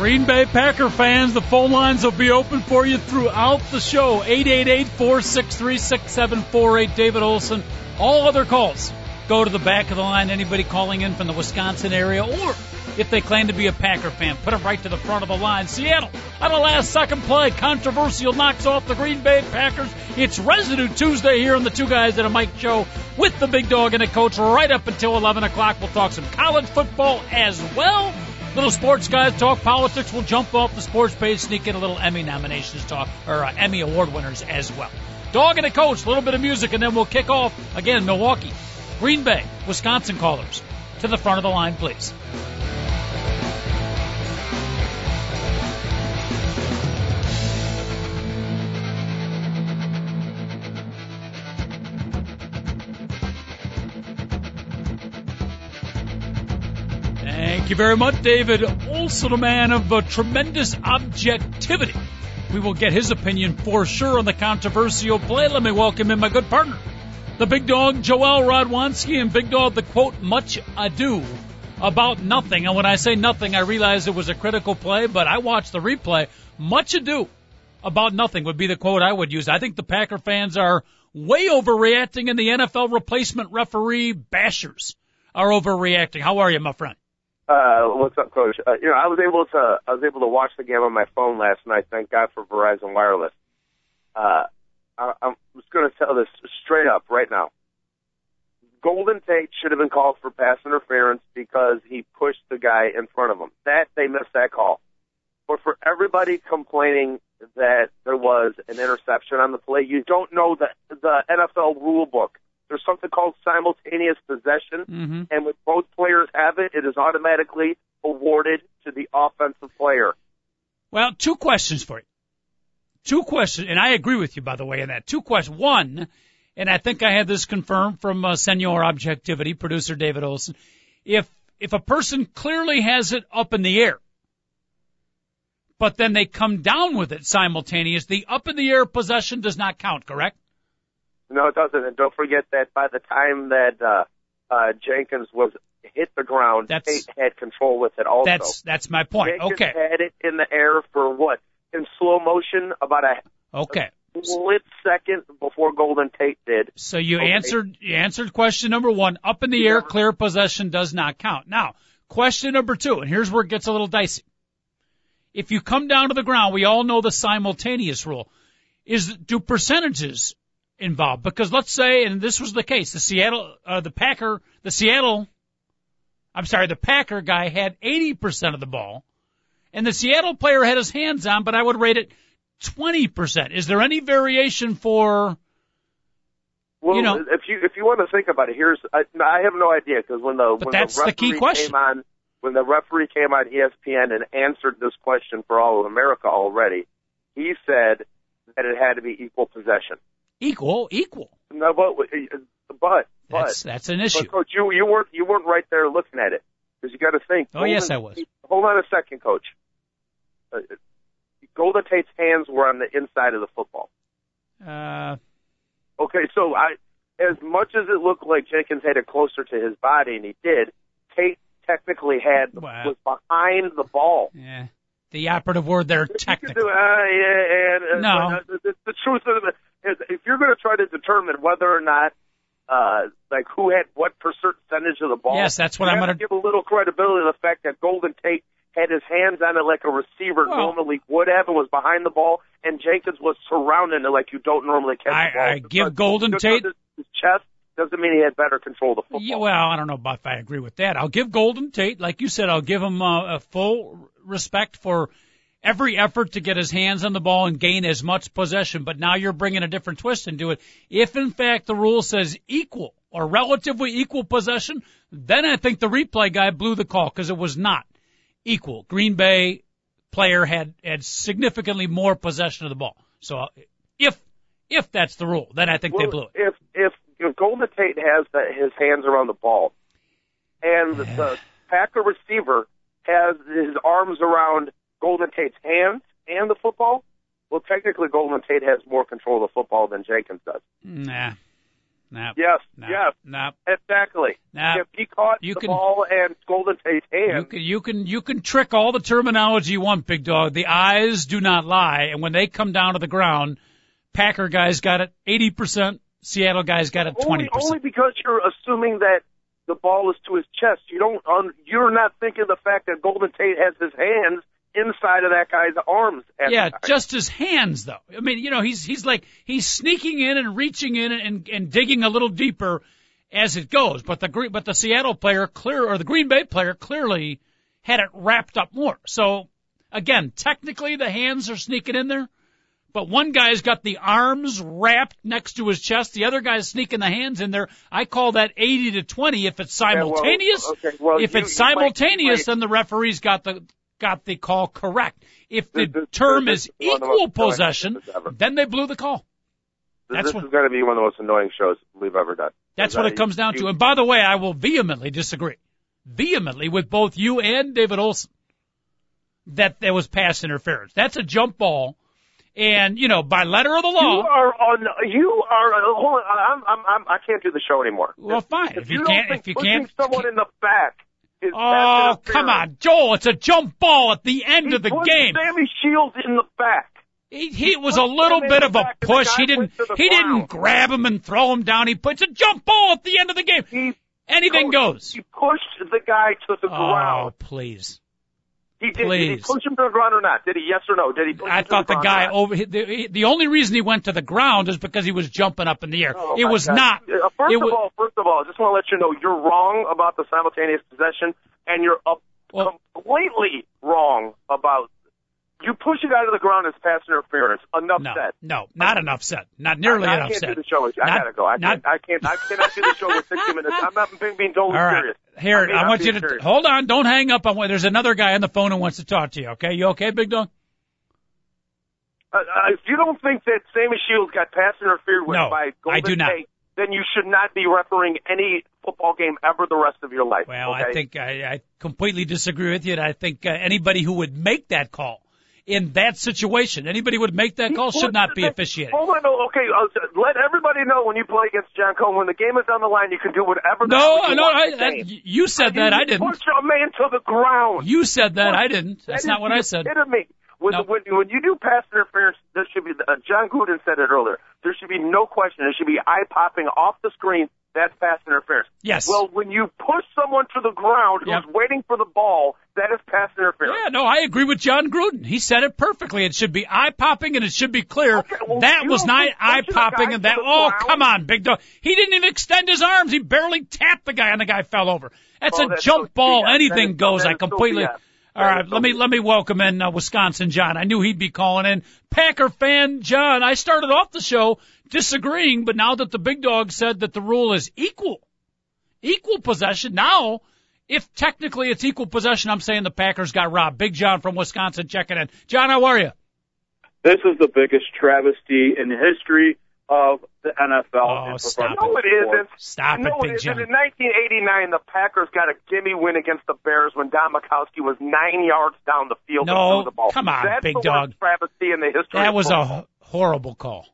Green Bay Packer fans, the phone lines will be open for you throughout the show. 888-463-6748. David Olson. All other calls go to the back of the line. Anybody calling in from the Wisconsin area or if they claim to be a Packer fan, put them right to the front of the line. Seattle on a last second play. Controversial knocks off the Green Bay Packers. It's Residue Tuesday here on the Two Guys at a Mic show with the big dog and a coach right up until 11 o'clock. We'll talk some college football as well. Little sports guys talk politics. We'll jump off the sports page, sneak in a little Emmy nominations talk, or uh, Emmy award winners as well. Dog and a coach, a little bit of music, and then we'll kick off again. Milwaukee, Green Bay, Wisconsin callers to the front of the line, please. Thank you very much, David. Also a man of uh, tremendous objectivity. We will get his opinion for sure on the controversial play. Let me welcome in my good partner, the big dog, Joel Rodwanski, and big dog, the quote, much ado about nothing. And when I say nothing, I realize it was a critical play, but I watched the replay. Much ado about nothing would be the quote I would use. I think the Packer fans are way overreacting and the NFL replacement referee bashers are overreacting. How are you, my friend? Uh, what's up, Coach? Uh, you know, I was able to I was able to watch the game on my phone last night. Thank God for Verizon Wireless. Uh, I, I'm just going to tell this straight up right now. Golden Tate should have been called for pass interference because he pushed the guy in front of him. That they missed that call. But for everybody complaining that there was an interception on the play, you don't know the the NFL rule book. There's something called simultaneous possession, mm-hmm. and when both players have it, it is automatically awarded to the offensive player. Well, two questions for you. Two questions, and I agree with you, by the way, in that. Two questions. One, and I think I had this confirmed from uh, Senor Objectivity, producer David Olson. If if a person clearly has it up in the air, but then they come down with it simultaneous, the up in the air possession does not count, correct? No, it doesn't. And don't forget that by the time that uh, uh, Jenkins was hit the ground, That's- Tate had control with it also. That's that's my point. Jenkins Okay. had it in the air for what? In slow motion, about a Okay. split second before Golden Tate did. So you Okay. answered you answered question number one. Up in the air, clear possession does not count. Now, question number two, and here's where it gets a little dicey. If you come down to the ground, we all know the simultaneous rule. Is do percentages involved? Because let's say, and this was the case, the Seattle, uh, the Packer, the Seattle, I'm sorry, the Packer guy had 80% of the ball, and the Seattle player had his hands on, but I would rate it 20%. Is there any variation for Well, You know- if you if you want to think about it, here's I, I have no idea because when the But when that's the the key referee question. came on when the referee came on ESPN and answered this question for all of America already, he said that it had to be equal possession. Equal? Equal. No, but but but That's that's an issue. But coach, you you weren't you weren't right there looking at it because you got to think. Oh, yes, I was. Hold on a second, coach. Uh, Golden Tate's hands were on the inside of the football. Uh, Okay, so I, as much as it looked like Jenkins had it closer to his body, and he did, Tate technically had Wow. was behind the ball. yeah. The operative word there, You could technical. do, uh, yeah, and, uh, No. uh, the, the truth of is, if you're going to try to determine whether or not, uh, like who had what percentage of the ball, Yes, that's what you I'm gonna- give a little credibility to the fact that Golden Tate had his hands on it like a receiver Well- normally would have and was behind the ball, and Jenkins was surrounding it like you don't normally catch I- the ball. I give Golden Tate- His chest doesn't mean he had better control of the football. Yeah, well, I don't know if I agree with that. I'll give Golden Tate, like you said, I'll give him uh, a full respect for every effort to get his hands on the ball and gain as much possession. But now you're bringing a different twist into it. If in fact the rule says equal or relatively equal possession, then I think the replay guy blew the call because it was not equal. Green Bay player had had significantly more possession of the ball. So uh, if if that's the rule, then I think well, they blew it. If if, if Golden Tate has the, his hands around the ball, and Yeah. the Packer receiver has his arms around Golden Tate's hands and the football, well, technically Golden Tate has more control of the football than Jenkins does. Nah, nah, Yes, nah, yes, nah. exactly. Nah. if he caught You the can- ball and Golden Tate's You hands, can you can you can trick all the terminology you want, big dog. The eyes do not lie, and when they come down to the ground, Packer guys got it eighty percent. Seattle guys got it twenty only, only because you're assuming that the ball is to his chest. You don't. Un, you're not thinking the fact that Golden Tate has his hands inside of that guy's arms. At Yeah, just his hands though. I mean, you know, he's he's like he's sneaking in and reaching in and and digging a little deeper as it goes. But the but the Seattle player clear or the Green Bay player clearly had it wrapped up more. So again, technically the hands are sneaking in there, but one guy's got the arms wrapped next to his chest, the other guy's sneaking the hands in there. I call that 80 to 20 if it's Yeah, well, simultaneous. okay, well, if you- it's might- simultaneous, might- then the referee's got the got the call correct. If the This- term this is is one the equal possession, then they blew the call. This, That's this what- is going to be one of the most annoying shows we've ever done. That's what I- it comes down you- to. And by the way, I will vehemently disagree, vehemently with both you and David Olson, that there was pass interference. That's a jump ball, and you know by letter of the law, You are on. You are. Hold on. I'm, I'm. I'm. I can't do the show anymore. Well, fine. If, If you don't can't- if you can't- someone in the back is Oh, come on, Joel! It's a jump ball at the end He of the game. Sammy Shields in the back. He, he was a little bit of a back and the push. He didn't. went to the He didn't grab him and throw him down. He puts a jump ball at the end of the game. He Anything goes. He pushed the guy to the Oh, ground. please. He did. Did he push him to the ground or not? Did he? Yes or no? Did he? Push I him to thought the ground guy over the, the only reason he went to the ground is because he was jumping up in the air. Oh, it was God. not. Uh, First of was, all, first of all, I just want to let you know you're wrong about the simultaneous possession, and you're up Well- completely wrong about you push it out of the ground as pass interference. Enough no, said. no, not enough said. Not nearly I, I enough can't do the show with you. I Not- gotta go. I not- can't. I can't. I cannot do the show with 60 minutes. I'm not being, being totally All right, serious. here I I want you to serious. hold on. Don't hang up on. There's another guy on the phone who wants to talk to you. Okay, you okay, big dog? Uh, uh, if you don't think that Sammy Shields got pass interfered with No, by I Golden do not. Tate, then you should not be refereeing any football game ever the rest of your life. Well, okay? I think I, I completely disagree with you. And I think uh, anybody who would make that call in that situation, anybody would make that call should not be officiating. Hold on, no, okay. Uh, let everybody know when you play against John Cohen, when the game is on the line, you can do whatever. the No, no, want I, I, you said that. I didn't. Push a man to the ground. You said that. I didn't. That's That not what I said. Epitome. When, No. when, when you do pass interference, there should be. Uh, Jon Gruden said it earlier. There should be no question. There should be eye popping off the screen. That's pass interference. Yes. Well, when you push someone to the ground who's Yep. waiting for the ball, that is pass interference. Yeah, no, I agree with Jon Gruden. He said it perfectly. It should be eye popping and it should be clear. Okay, well, that was don't eye popping and that. Oh, ground- come on, big dog. He didn't even extend his arms. He barely tapped the guy and the guy fell over. That's Oh, a that's jump so ball. Anything goes. I so completely. BS. All right, let me let me welcome in uh, Wisconsin John. I knew he'd be calling in. Packer fan John. I started off the show disagreeing, but now that the big dog said that the rule is equal, equal possession. Now, if technically it's equal possession, I'm saying the Packers got robbed. Big John from Wisconsin checking in. John, how are you? This is the biggest travesty in history of the NFL. Oh, stop No, it isn't. Stop no, it, Big it isn't. John. In 1989, the Packers got a gimme win against the Bears when Don Majkowski was nine yards down the field No, the ball. come on, That's big the dog. travesty in the history. That was a horrible call.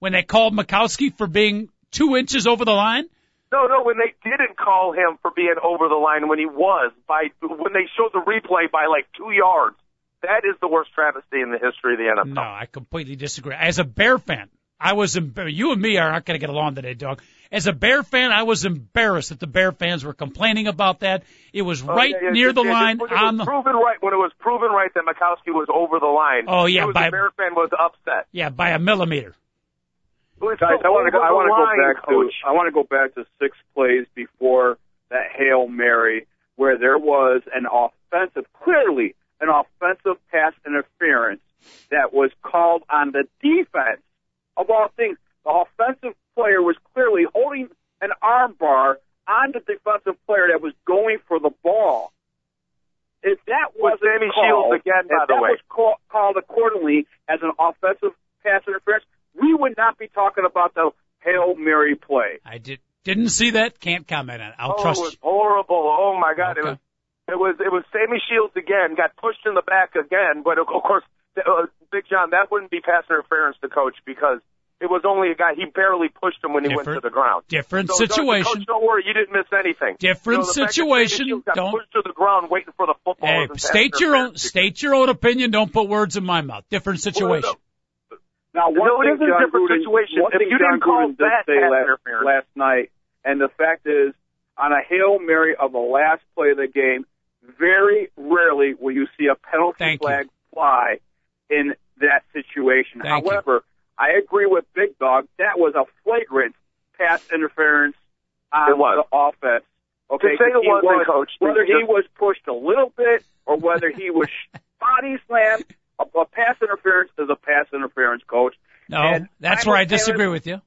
When they called Majkowski for being two inches over the line, No, no, when they didn't call him for being over the line when he was by when they showed the replay by like two yards. That is the worst travesty in the history of the NFL. no, I completely disagree. As a Bear fan, I was embar- you and me are not going to get along today, dog. As a Bear fan, I was embarrassed that the Bear fans were complaining about that. It was Oh, right yeah, yeah, near yeah, the yeah, line when it on was the proven right when it was proven right that Majkowski was over the line. Oh, yeah, by- the Bear fan was upset. yeah by a millimeter. Guys, I want to go, I want to go back coach. to I want to go back to six plays before that hail mary where there was an offensive, clearly an offensive pass interference that was called on the defense. Of all things, the offensive player was clearly holding an arm bar on the defensive player that was going for the ball. If that wasn't Sammy called, Shields again, by if the that way. was call, called accordingly as an offensive pass interference, we would not be talking about the Hail Mary play. I did didn't see that. Can't comment on it. I'll oh, trust it was you. horrible. Oh my God, Okay. it was it was it was Sammy Shields again. Got pushed in the back again, but of course, uh, Big John, that wouldn't be pass interference to coach because it was only a guy. He barely pushed him when he went to the ground. Different So, situation. Coach, don't worry, you didn't miss anything. Different You know, the fact that situation. Got Don't- pushed to the ground waiting for the football. Hey, state your own state your own opinion. Don't put words in my mouth. Different situation. Now, one No, it thing is a different Gruden, situation. One If thing you John didn't call Gruden did that say last, last night, and the fact is, on a hail mary of the last play of the game, very rarely will you see a penalty Thank you. flag fly in that situation. Thank you. However, I agree with Big Dog. That was a flagrant pass interference on It was. the offense. Okay, To say 'cause it he wasn't, was, Coach, whether he just- was pushed a little bit or whether he was body slammed, a, a pass interference is a pass interference, Coach. No, And that's where I disagree with you.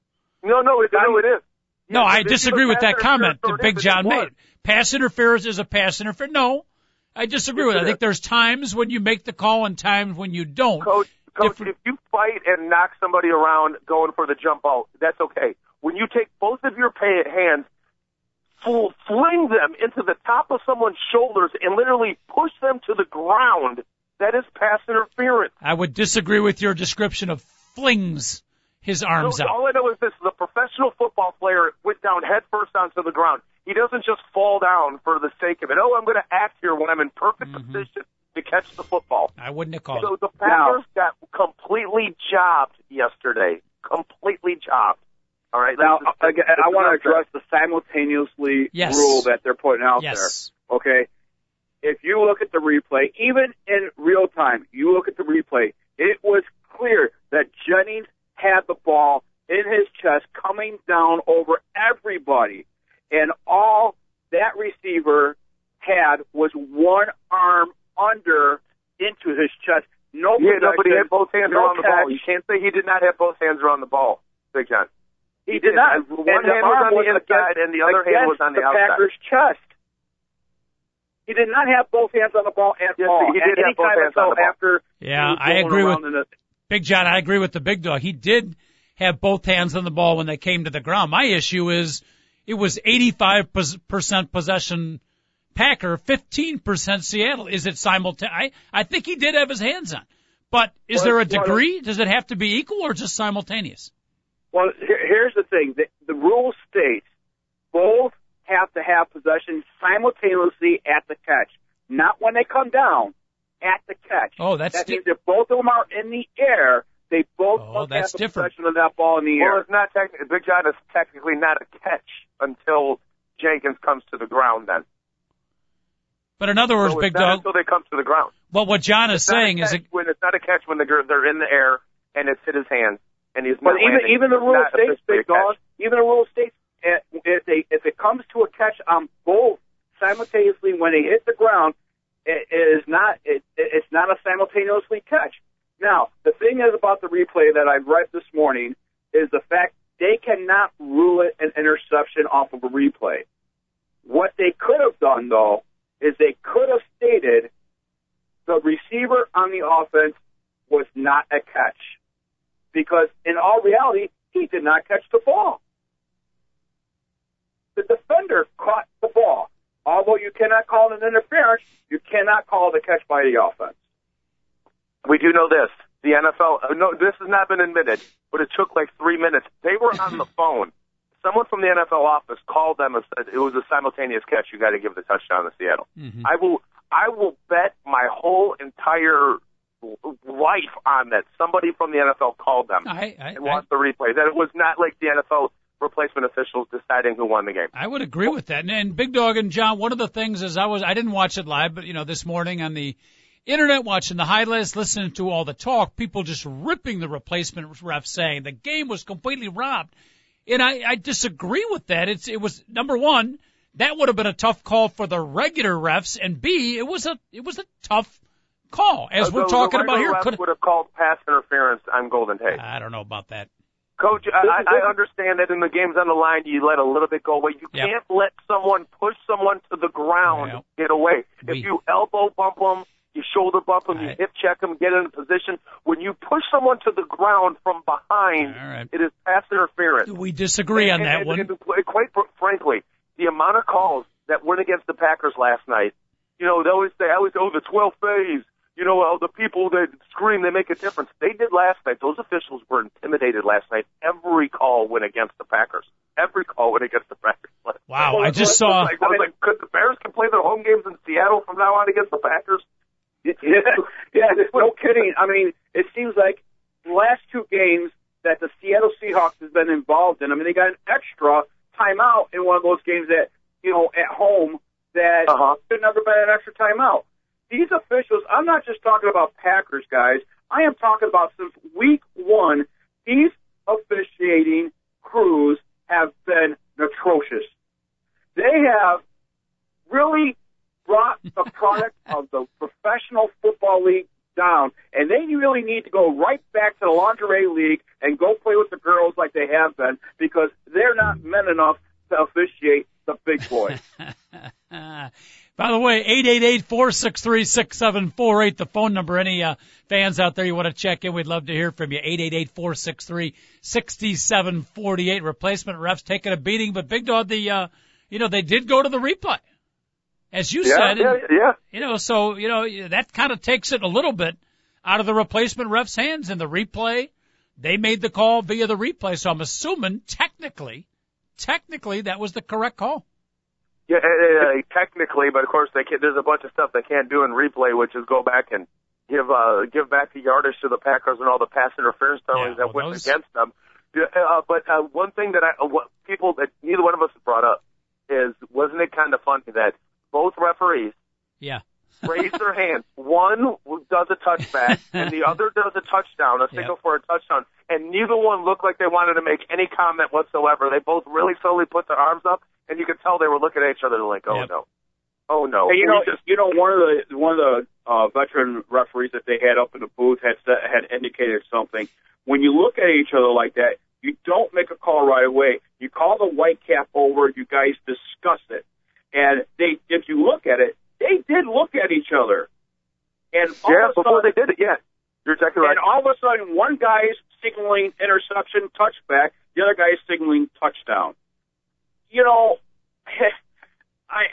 No, no, it, no, it is. No, I disagree with that comment that Big John made. Pass interference is a pass interference. No, I disagree with it. I think there's times when you make the call and times when you don't. Coach, coach, Different- if you fight and knock somebody around going for the jump out, that's okay. When you take both of your pay hands, full, fling them into the top of someone's shoulders and literally push them to the ground, that is pass interference. I would disagree with your description of flings his arms No, out. all I know is this: the professional football player went down headfirst onto the ground. He doesn't just fall down for the sake of it. Oh, I'm going to act here when I'm in perfect Mm-hmm. position to catch the football. I wouldn't have called So it. the Packers got completely jobbed yesterday. Completely jobbed. All right. Now, let's again, I want to address address the simultaneously Yes. rule that they're putting out Yes. there. Okay, if you look at the replay, even in real time, you look at the replay, it was clear that Jennings had the ball in his chest, coming down over everybody, and all that receiver had was one arm under into his chest. No Yeah, no, but he had both hands no around the ball. You can't say he did not have both hands around the ball, Big John. He did not. One And hand was on the was inside, against- and the other hand was on the, the outside. Packers' chest. He did not have both hands on the ball at Yes, all. he did at have any both time hands on the ball. after Yeah, he was I agree with in the, Big John. I agree with the big dog. He did have both hands on the ball when they came to the ground. My issue is it was 85% possession Packer, 15% Seattle. Is it simultaneous? I, I think he did have his hands on. But is Well, there a well, degree? Does it have to be equal or just simultaneous? Well, here's the thing. The, the rule states both have to have possession simultaneously at the catch, not when they come down, at the catch. Oh, that's that di- means if both of them are in the air, they both Oh, must that's have the different. possession of that ball in the Well, air. it's not technically. Big John is technically not a catch until Jenkins comes to the ground. Then, But in other words, so Big it's not Dog, until they come to the ground. well, what John is It's saying is catch it, when it's not a catch when they're they're in the air and it's hit his hands and he's But not even landing. even the It's rule states, big dog. catch. Even the rule states uh, if they if it comes to a catch on both simultaneously when they hit the ground, it, it is not it, it- it's not a simultaneously catch. Now the thing is about the replay that I read this morning is the fact they cannot rule it an interception off of a replay. What they could have done though is they could have stated the receiver on the offense was not a catch because in all reality, he did not catch the ball. The defender caught the ball. Although you cannot call it an interference, you cannot call it a catch by the offense. We do know this. The NFL, uh, no, this has not been admitted, but it took like three minutes. They were on the phone. Someone from the NFL office called them and said it was a simultaneous catch. You got to give the touchdown to Seattle. Mm-hmm. I will, I will bet my whole entire life on that. Somebody from the NFL called them I, I, and I, watched the replay. That it was not like the NFL replacement officials deciding who won the game. I would agree with that. And, and Big Dog and John, one of the things is I was I didn't watch it live, but you know this morning on the internet watching the highlights, listening to all the talk, people just ripping the replacement ref, saying the game was completely robbed. And I, I disagree with that. It's it was number one that would have been a tough call for the regular refs, and B it was a it was a tough call as we're The- talking the about here. Could would have called pass interference on Golden Tate. I don't know about that. Coach, I, I I understand that in the games on the line, you let a little bit go away. You Yep. can't let someone push someone to the ground Well, get away. we- if you elbow bump them, you shoulder bump them, you hip check them, get in a position. When you push someone to the ground from behind, All right. it is pass interference. We disagree on And- that and- one. and quite frankly, the amount of calls that went against the Packers last night, you know, they always say, I always say, oh, the 12th phase, you know, uh, the people that scream, they make a difference. They did last night. Those officials were intimidated last night. Every call went against the Packers. Every call went against the Packers. Wow, I just saw. was Like, it was like, could the Bears can play their home games in Seattle from now on against the Packers? Yeah, yeah, no kidding. I mean, it seems like the last two games that the Seattle Seahawks has been involved in. I mean, they got an extra timeout in one of those games that you know at home that Uh-huh. should never been an extra timeout. These officials, I'm not just talking about Packers guys. I am talking about since week one. These officiating crews have been atrocious. They have really brought the product of the professional football league down, and they really need to go right back to the lingerie league and go play with the girls like they have been because they're not men enough to officiate the big boys. By the way, eight eight eight four six three six seven four eight. the phone number. Any uh, fans out there you want to check in, we'd love to hear from you. Eight eight eight four six three sixty seven forty eight. Replacement refs taking a beating, but Big Dog, the uh, you know they did go to the replay, as you Yeah, said. yeah, and, yeah. You know, so you know that kind of takes it a little bit out of the replacement refs' hands. In the replay, they made the call via the replay, so I'm assuming technically, technically that was the correct call. Yeah, uh, technically, but of course they can't. there's a bunch of stuff they can't do in replay, which is go back and give uh, give back the yardage to the Packers and all the pass interference penalties Yeah, that well, went those- against them. Yeah, Uh, but uh, one thing that I, uh, what people that neither one of us brought up is, wasn't it kind of funny that both referees Yeah. Raise their hands? One does a touchback and the other does a touchdown, a single Yep. for a touchdown, and neither one looked like they wanted to make any comment whatsoever. They both really slowly put their arms up, and you could tell they were looking at each other like, "Oh Yep. no, oh no." Hey, you know, just- you know, one of the one of the uh, veteran referees that they had up in the booth had had indicated something. When you look at each other like that, you don't make a call right away. You call the white cap over. You guys discuss it, and they, if you look at it, they did look at each other. And all yeah, of before sudden, they did it, yeah, you're exactly right. and all of a sudden, one guy's signaling interception, touchback. The other guy's signaling touchdown. You know, I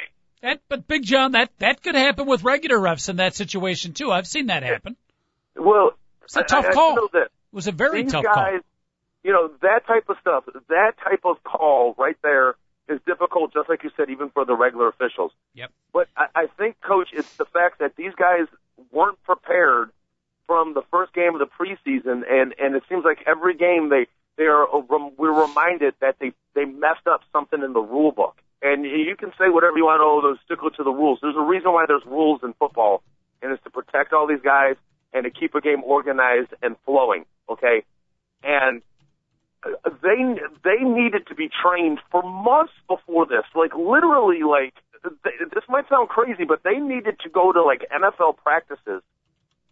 That, but Big John, that that could happen with regular refs in that situation too. I've seen that happen. well, It's a tough I, I call. know that It was a very these tough guys, you know, that type of stuff, that type of call right there is difficult, just like you said, even for the regular officials. Yep. But I, I think, Coach, it's the fact that these guys weren't prepared from the first game of the preseason, and and it seems like every game they they are we're reminded that they they messed up something in the rule book. And you can say whatever you want. Oh, those stickler to the rules. There's a reason why there's rules in football, and it's to protect all these guys and to keep a game organized and flowing. Okay, and uh, they they needed to be trained for months before this. Like literally, like th- this might sound crazy, but they needed to go to like NFL practices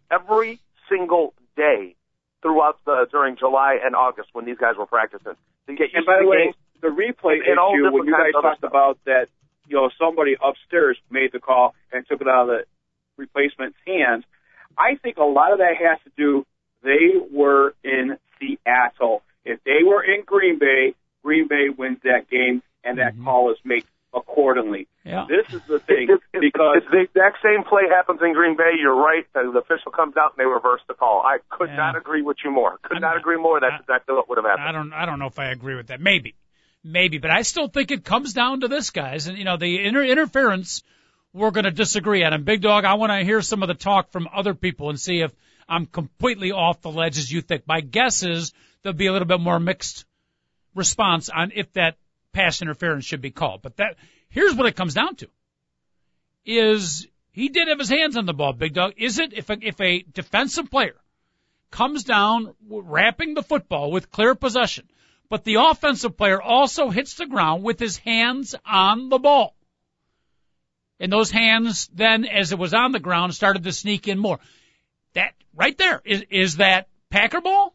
every single day throughout the during July and August when these guys were practicing to get used And by to the the way, the replay And all issue, when you guys talked stuff. about that, you know, somebody upstairs made the call and took it out of the replacement's hands. I think a lot of that has to do. They were in Seattle. If they were in Green Bay, Green Bay wins that game, and that Mhm. call is made accordingly. Yeah. This is the thing If, if, because if the exact same play happens in Green Bay, you're right. The official comes out and they reverse the call. I could Yeah. not agree with you more. Could I'm not not- agree more. That's I- exactly what would have happened. I don't I don't know if I agree with that. Maybe, maybe, but I still think it comes down to this, guys. And you know, the inter- interference we're going to disagree on. And Big Dog, I want to hear some of the talk from other people and see if I'm completely off the ledge as you think. My guess is there'll be a little bit more mixed response on if that pass interference should be called. But that here's what it comes down to: is he did have his hands on the ball, Big Dog. Is it if a, if a defensive player comes down wrapping the football with clear possession, but the offensive player also hits the ground with his hands on the ball. And those hands then, as it was on the ground, started to sneak in more. That right there is is that Packer ball?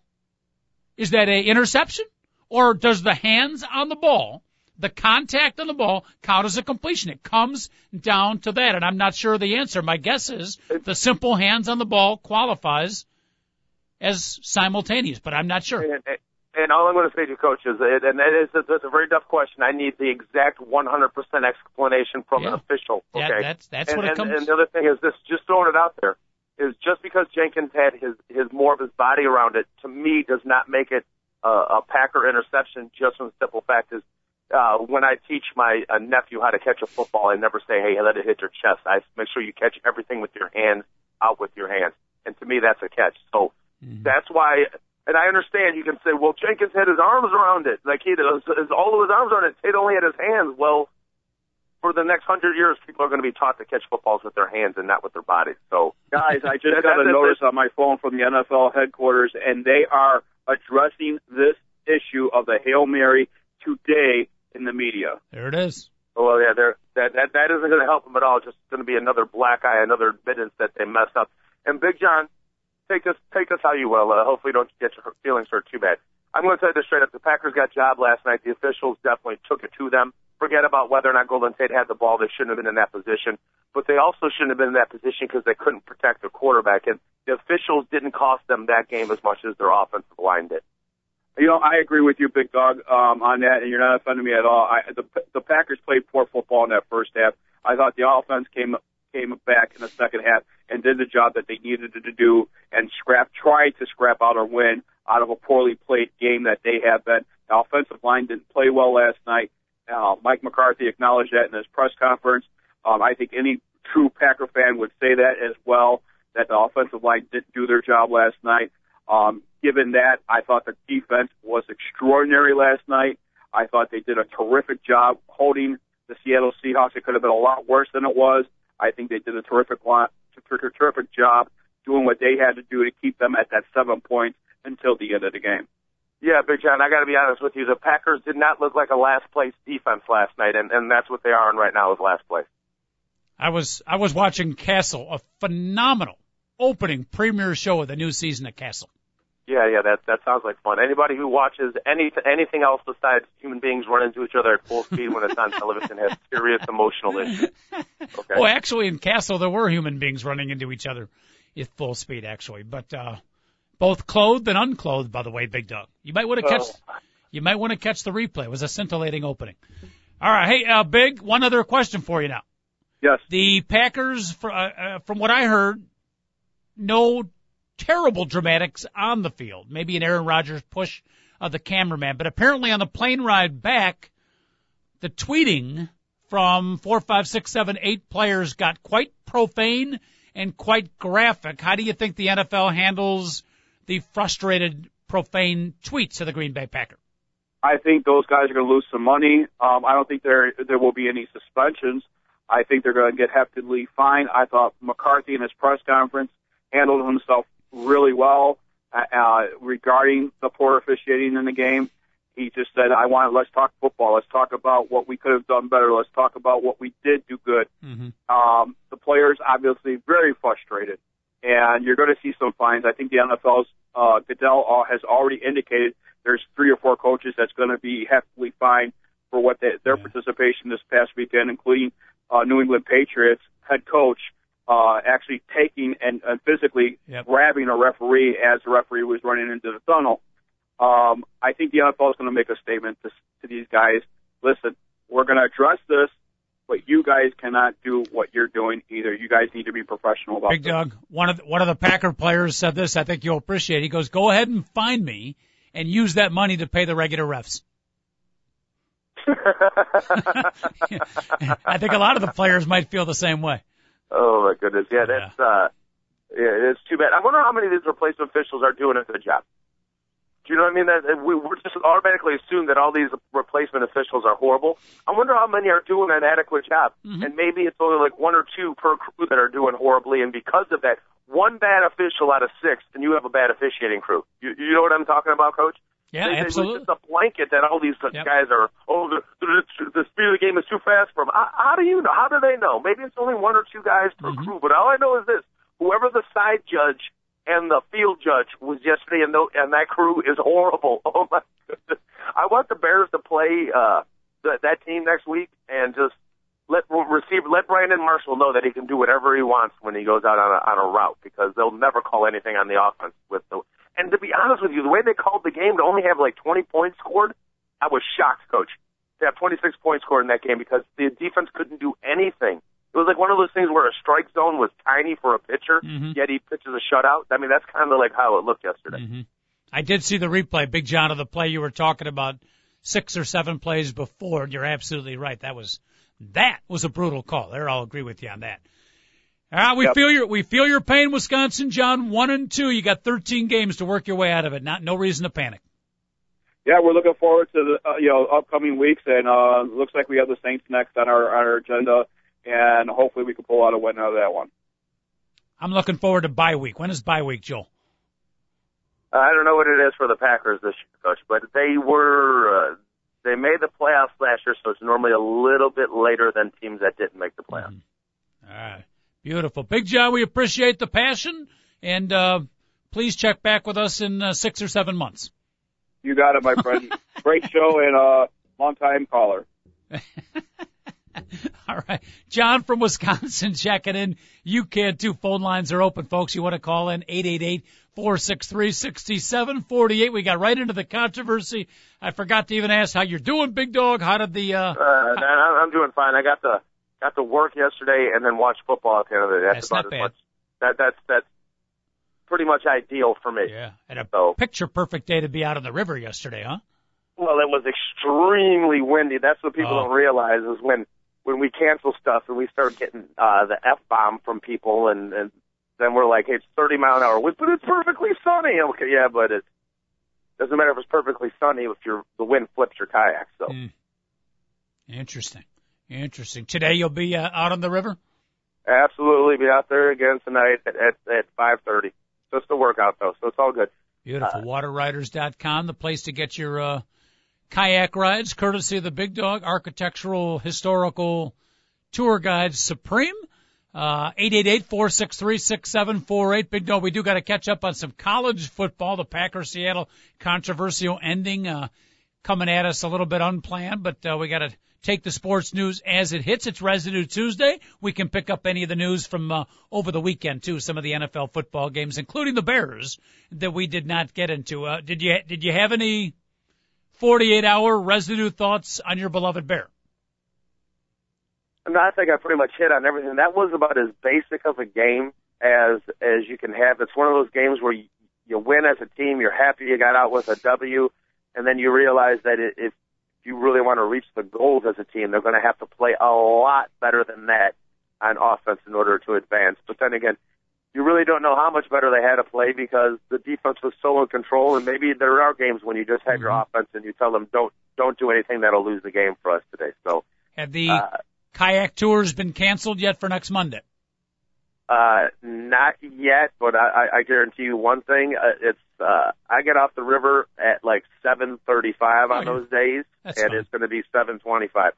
Is that a interception? Or does the hands on the ball the contact on the ball count as a completion? It comes down to that, and I'm not sure the answer. My guess is the simple hands on the ball qualifies as simultaneous, but I'm not sure. And, and all I'm going to say to you, coach, is, and that is that's a very tough question. I need the exact 100% explanation from Yeah. an official. Okay, That- that's that's and, what it and, comes. and the other thing is this: just throwing it out there is just because Jenkins had his his more of his body around it, to me, does not make it a, a Packer interception. Just from the simple fact is, uh, when I teach my uh, nephew how to catch a football, I never say, "Hey, let it hit your chest." I make sure you catch everything with your hands, out with your hands, and to me, that's a catch. So Mm-hmm. that's why. And I understand you can say, well, Jenkins had his arms around it, like he does, his, all of his arms around it. Tate only had his hands. Well, for the next hundred years, people are going to be taught to catch footballs with their hands and not with their bodies. So, Guys, I just got a notice on my phone from the NFL headquarters, and they are addressing this issue of the Hail Mary today in the media. There it is. Oh well, yeah, they're, that that that isn't going to help them at all. Just going to be another black eye, another evidence that they messed up. And Big John, take us take us how you will. Uh, hopefully, don't get your feelings hurt too bad. I'm going to tell you this straight up. The Packers got job last night. The officials definitely took it to them. Forget about whether or not Golden Tate had the ball. They shouldn't have been in that position. But they also shouldn't have been in that position because they couldn't protect the quarterback. And the officials didn't cost them that game as much as their offensive line did. You know, I agree with you, Big Dog, um, on that, and you're not offending me at all. I, the the Packers played poor football in that first half. I thought the offense came came back in the second half and did the job that they needed to do and scrap tried to scrap out a win out of a poorly played game that they have been. The offensive line didn't play well last night. Uh, Mike McCarthy acknowledged that in his press conference. Um, I think any true Packer fan would say that as well, that the offensive line didn't do their job last night. Um, given that, I thought the defense was extraordinary last night. I thought they did a terrific job holding the Seattle Seahawks. It could have been a lot worse than it was. I think they did a terrific lot, terrific job doing what they had to do to keep them at that seven points until the end of the game. Yeah, Big John, I got to be honest with you. The Packers did not look like a last place defense last night, and, and that's what they are in right now is last place. I was I was watching Castle, a phenomenal opening premiere show of the new season of Castle. Yeah, yeah, that that sounds like fun. Anybody who watches any anything else besides human beings run into each other at full speed when it's on television has serious emotional issues. Okay. Well, actually, in Castle there were human beings running into each other at full speed, actually, but uh, both clothed and unclothed. By the way, Big Dog, you might want to catch you might want to catch the replay. It was a scintillating opening. All right, hey, uh, Big, one other question for you now. Yes. The Packers, fr- uh, uh, from what I heard, no terrible dramatics on the field. Maybe an Aaron Rodgers push of the cameraman, but apparently on the plane ride back, the tweeting from four, five, six, seven, eight players got quite profane and quite graphic. How do you think the NFL handles the frustrated, profane tweets of the Green Bay Packer? I think those guys are going to lose some money. Um, I don't think there there will be any suspensions. I think they're going to get heftily fined. I thought McCarthy in his press conference handled himself really well uh, uh, regarding the poor officiating in the game. He just said, "I want let's talk football. Let's talk about what we could have done better. Let's talk about what we did do good." Mm-hmm. Um, the players obviously very frustrated, and you're going to see some fines. I think the NFL's uh, Goodell uh, has already indicated there's three or four coaches that's going to be heavily fined for what they, their Yeah. participation this past weekend, including uh, New England Patriots head coach uh, actually taking and, and physically Yep. grabbing a referee as the referee was running into the tunnel. Um, I think the NFL is going to make a statement to, to these guys. Listen, we're going to address this, but you guys cannot do what you're doing either. You guys need to be professional about Big this. Doug, one of the, one of the Packer players said this. I think you'll appreciate. it. He goes, "Go ahead and find me, and use that money to pay the regular refs." I think a lot of the players might feel the same way. oh my goodness, yeah, that's uh, yeah, it's too bad. I wonder how many of these replacement officials are doing a good job. Do you know what I mean? That we we're just automatically assume that all these replacement officials are horrible. I wonder how many are doing an adequate job, and maybe it's only like one or two per crew that are doing horribly, and because of that, one bad official out of six, and you have a bad officiating crew. You, you know what I'm talking about, Coach? Yeah, they- absolutely. It's just a blanket that all these Yep. guys are. Oh, the, the, the speed of the game is too fast for them. How, how do you know? How do they know? Maybe it's only one or two guys per Mm-hmm. crew, but all I know is this: whoever the side judge and the field judge was yesterday, and, tho- and that crew is horrible. Oh my goodness! I want the Bears to play uh, that, that team next week and just let receive let Brandon Marshall know that he can do whatever he wants when he goes out on a on a route because they'll never call anything on the offense with the and to be honest with you, the way they called the game to only have like 20 points scored, I was shocked, coach. To have 26 points scored in that game because the defense couldn't do anything. It was like one of those things where a strike zone was tiny for a pitcher, Mhm. yet he pitches a shutout. I mean, that's kind of like how it looked yesterday. hmm I did see the replay, Big John, of the play you were talking about six or seven plays before. and You're absolutely right. That was that was a brutal call. There, I'll agree with you on that. All right, we Yep. feel your we feel your pain, Wisconsin, John. One and two. You got 13 games to work your way out of it. Not no reason to panic. Yeah, we're looking forward to the uh, you know upcoming weeks, and uh, looks like we have the Saints next on our on our agenda, and hopefully we can pull out a win out of that one. I'm looking forward to bye week. When is bye week, Joel? I don't know what it is for the Packers this year, coach, but they were uh, they made the playoffs last year, so it's normally a little bit later than teams that didn't make the playoffs. All right. Beautiful. Big John, we appreciate the passion and uh please check back with us in uh, 6 or 7 months. You got it, my friend. Great show and uh, long time caller. All right. John from Wisconsin checking in. You can too. Phone lines are open, folks. You want to call in 888-463-6748. We got right into the controversy. I forgot to even ask how you're doing, big dog. How did the, uh, Uh, I- I'm doing fine. I got the, got to work yesterday and then watch football at the end of the day. That's That's, about not as bad. much. That that's that's pretty much ideal for me. yeah, and a So picture perfect day to be out on the river yesterday, huh? well, it was extremely windy. That's what people Oh. don't realize is when when we cancel stuff and we start getting uh the f bomb from people and and then we're like, hey, it's 30 mile an hour wind, but it's perfectly sunny. Okay, yeah, but it doesn't matter if it's perfectly sunny if your the wind flips your kayak. So Mm. Interesting. Interesting. Today you'll be uh, out on the river? absolutely be out there again tonight at at, at 5:30. Just a workout though, so it's all good. Beautiful. Wateriders.com, the place to get your uh, kayak rides, courtesy of the Big Dog Architectural Historical Tour Guide Supreme. Uh, 888-463-6748. Big Dog, we do got to catch up on some college football. The Packers Seattle controversial ending uh, coming at us a little bit unplanned, but uh, we got to take the sports news as it hits. It's Residue Tuesday. We can pick up any of the news from uh, over the weekend too. Some of the NFL football games, including the Bears, that we did not get into. Uh, did you did you have any 48 hour residue thoughts on your beloved Bear? No, I think I pretty much hit on everything. That was about as basic of a game as as you can have. It's one of those games where you, you win as a team, you're happy you got out with a W, and then you realize that if you really want to reach the goals as a team, they're going to have to play a lot better than that on offense in order to advance. But then again, you really don't know how much better they had to play because the defense was so in control. And maybe there are games when you just have your offense and you tell them don't don't do anything that'll lose the game for us today. So. Have the Uh, kayak tours been canceled yet for next Monday? Uh, not yet, but I, I, I guarantee you one thing. Uh, it's uh, I get off the river at like 7:35 on Oh, those days, That's and it's going to be 7:25.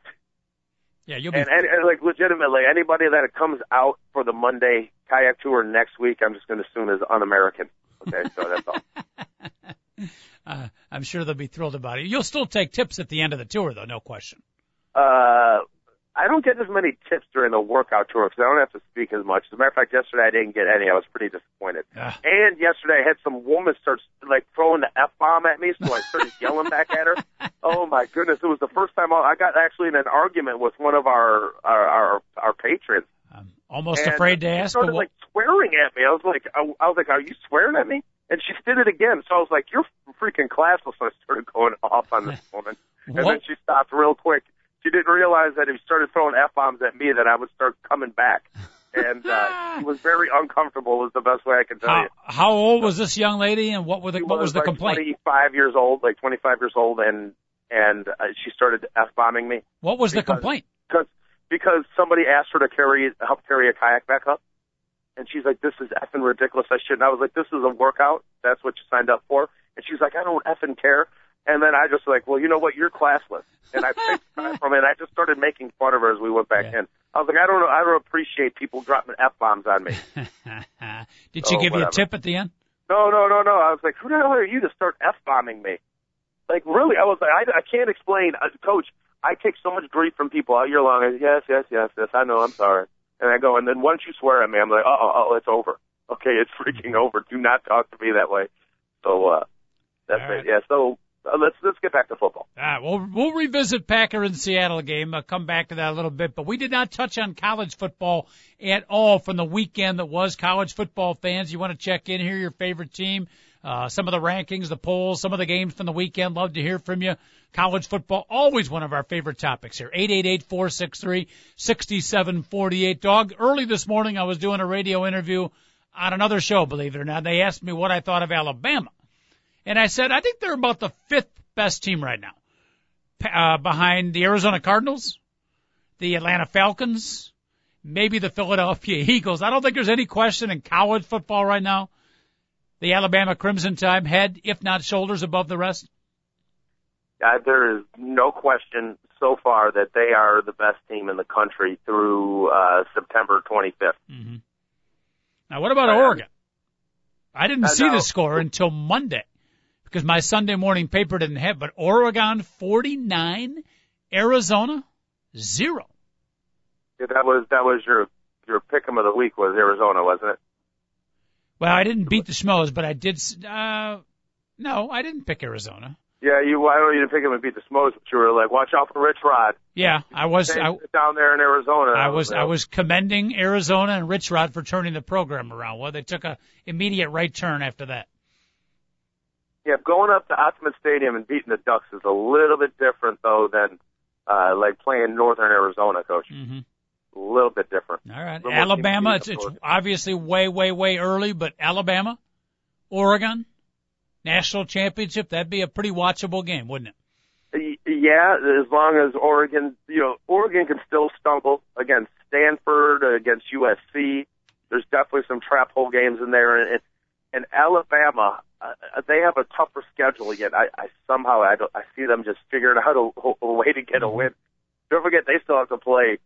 Yeah, you'll be And, and, and like legitimately, anybody that comes out for the Monday kayak tour next week, I'm just going to assume is un-American. Okay, so that's all. uh, I'm sure they'll be thrilled about it. You'll still take tips at the end of the tour, though, no question. Uh, I don't get as many tips during the workout tour because I don't have to speak as much. As a matter of fact, yesterday I didn't get any. I was pretty disappointed. And yesterday I had some woman start like throwing the f bomb at me, so I started yelling back at her. Oh my goodness! It was the first time I I got actually in an argument with one of our our our, our patrons. I'm almost And afraid to she ask, started but like swearing at me. I was like, I, I was like, are you swearing at me? And she did it again. So I was like, you're freaking classless. So I started going off on this woman, and then she stopped real quick. She didn't realize that if she started throwing f bombs at me, that I would start coming back. And uh, she was very uncomfortable. Is the best way I can tell how, you. how old was this young lady, and what were the She what was the like complaint? 25 years old, like 25 years old, and and uh, she started f bombing me What was the complaint? because because somebody asked her to carry help carry a kayak back up, and she's like, "This is effing ridiculous. I shouldn't." I was like, "This is a workout. That's what you signed up for." And she's like, "I don't effing care." And then I just like, "Well, you know what? You're classless." And I picked time from it. And I just started making fun of her as we went back Yeah. in. I was like, "I don't know. I don't appreciate people dropping f bombs on me." Did she Oh, give you a tip at the end? No, no, no, no. I was like, "Who the hell are you to start f bombing me?" Like really, I was like, I, I can't explain, uh, Coach. I take so much grief from people all year long. I say, yes, yes, yes, yes. I know. I'm sorry. And I go, and then once you swear at me, I'm like, oh, oh, oh, it's over. Okay, it's freaking over. Do not talk to me that way. So uh, that's right. it. Yeah. So let's let's get back to football. All right, we'll we'll revisit Packer and Seattle game. I'll come back to that a little bit, but we did not touch on college football at all from the weekend that was. College football fans, you want to check in here, your favorite team, uh, some of the rankings, the polls, some of the games from the weekend. Love to hear from you. College football, always one of our favorite topics here. Eight eight eight four six three sixty seven forty eight. Dog, early this morning I was doing a radio interview on another show, believe it or not. They asked me what I thought of Alabama. And I said, I think they're about the fifth best team right now, uh, behind the Arizona Cardinals, the Atlanta Falcons, maybe the Philadelphia Eagles. I don't think there's any question in college football right now. The Alabama Crimson Tide head, if not shoulders above the rest. Uh, there is no question so far that they are the best team in the country through uh, September 25th. Mm-hmm. Now, what about Oregon? I didn't uh, see no. the score until Monday because my Sunday morning paper didn't have. But Oregon 49, Arizona zero. Yeah, that was that was your your pick'em of the week was Arizona, wasn't it? Well, I didn't beat the Schmoes, but I did. s- Uh, no, I didn't pick Arizona. Yeah, you. I you didn't pick him and beat the Smokes, but you were like, watch out for Rich Rod. Yeah, I was. I, down there in Arizona. I was. I was commending Arizona and Rich Rod for turning the program around. Well, they took a immediate right turn after that. Yeah, going up to Autzen Stadium and beating the Ducks is a little bit different though than uh like playing Northern Arizona, coach. hmm A little bit different. All right, Alabama. It's it's obviously way, way, way early, but Alabama, Oregon, national championship. That'd be a pretty watchable game, wouldn't it? Yeah, as long as Oregon, you know, Oregon can still stumble against Stanford, against USC. There's definitely some trap hole games in there, and and Alabama, uh, they have a tougher schedule yet. I, I somehow I don't, I see them just figuring out a, a way to get a win. Don't forget they still have to play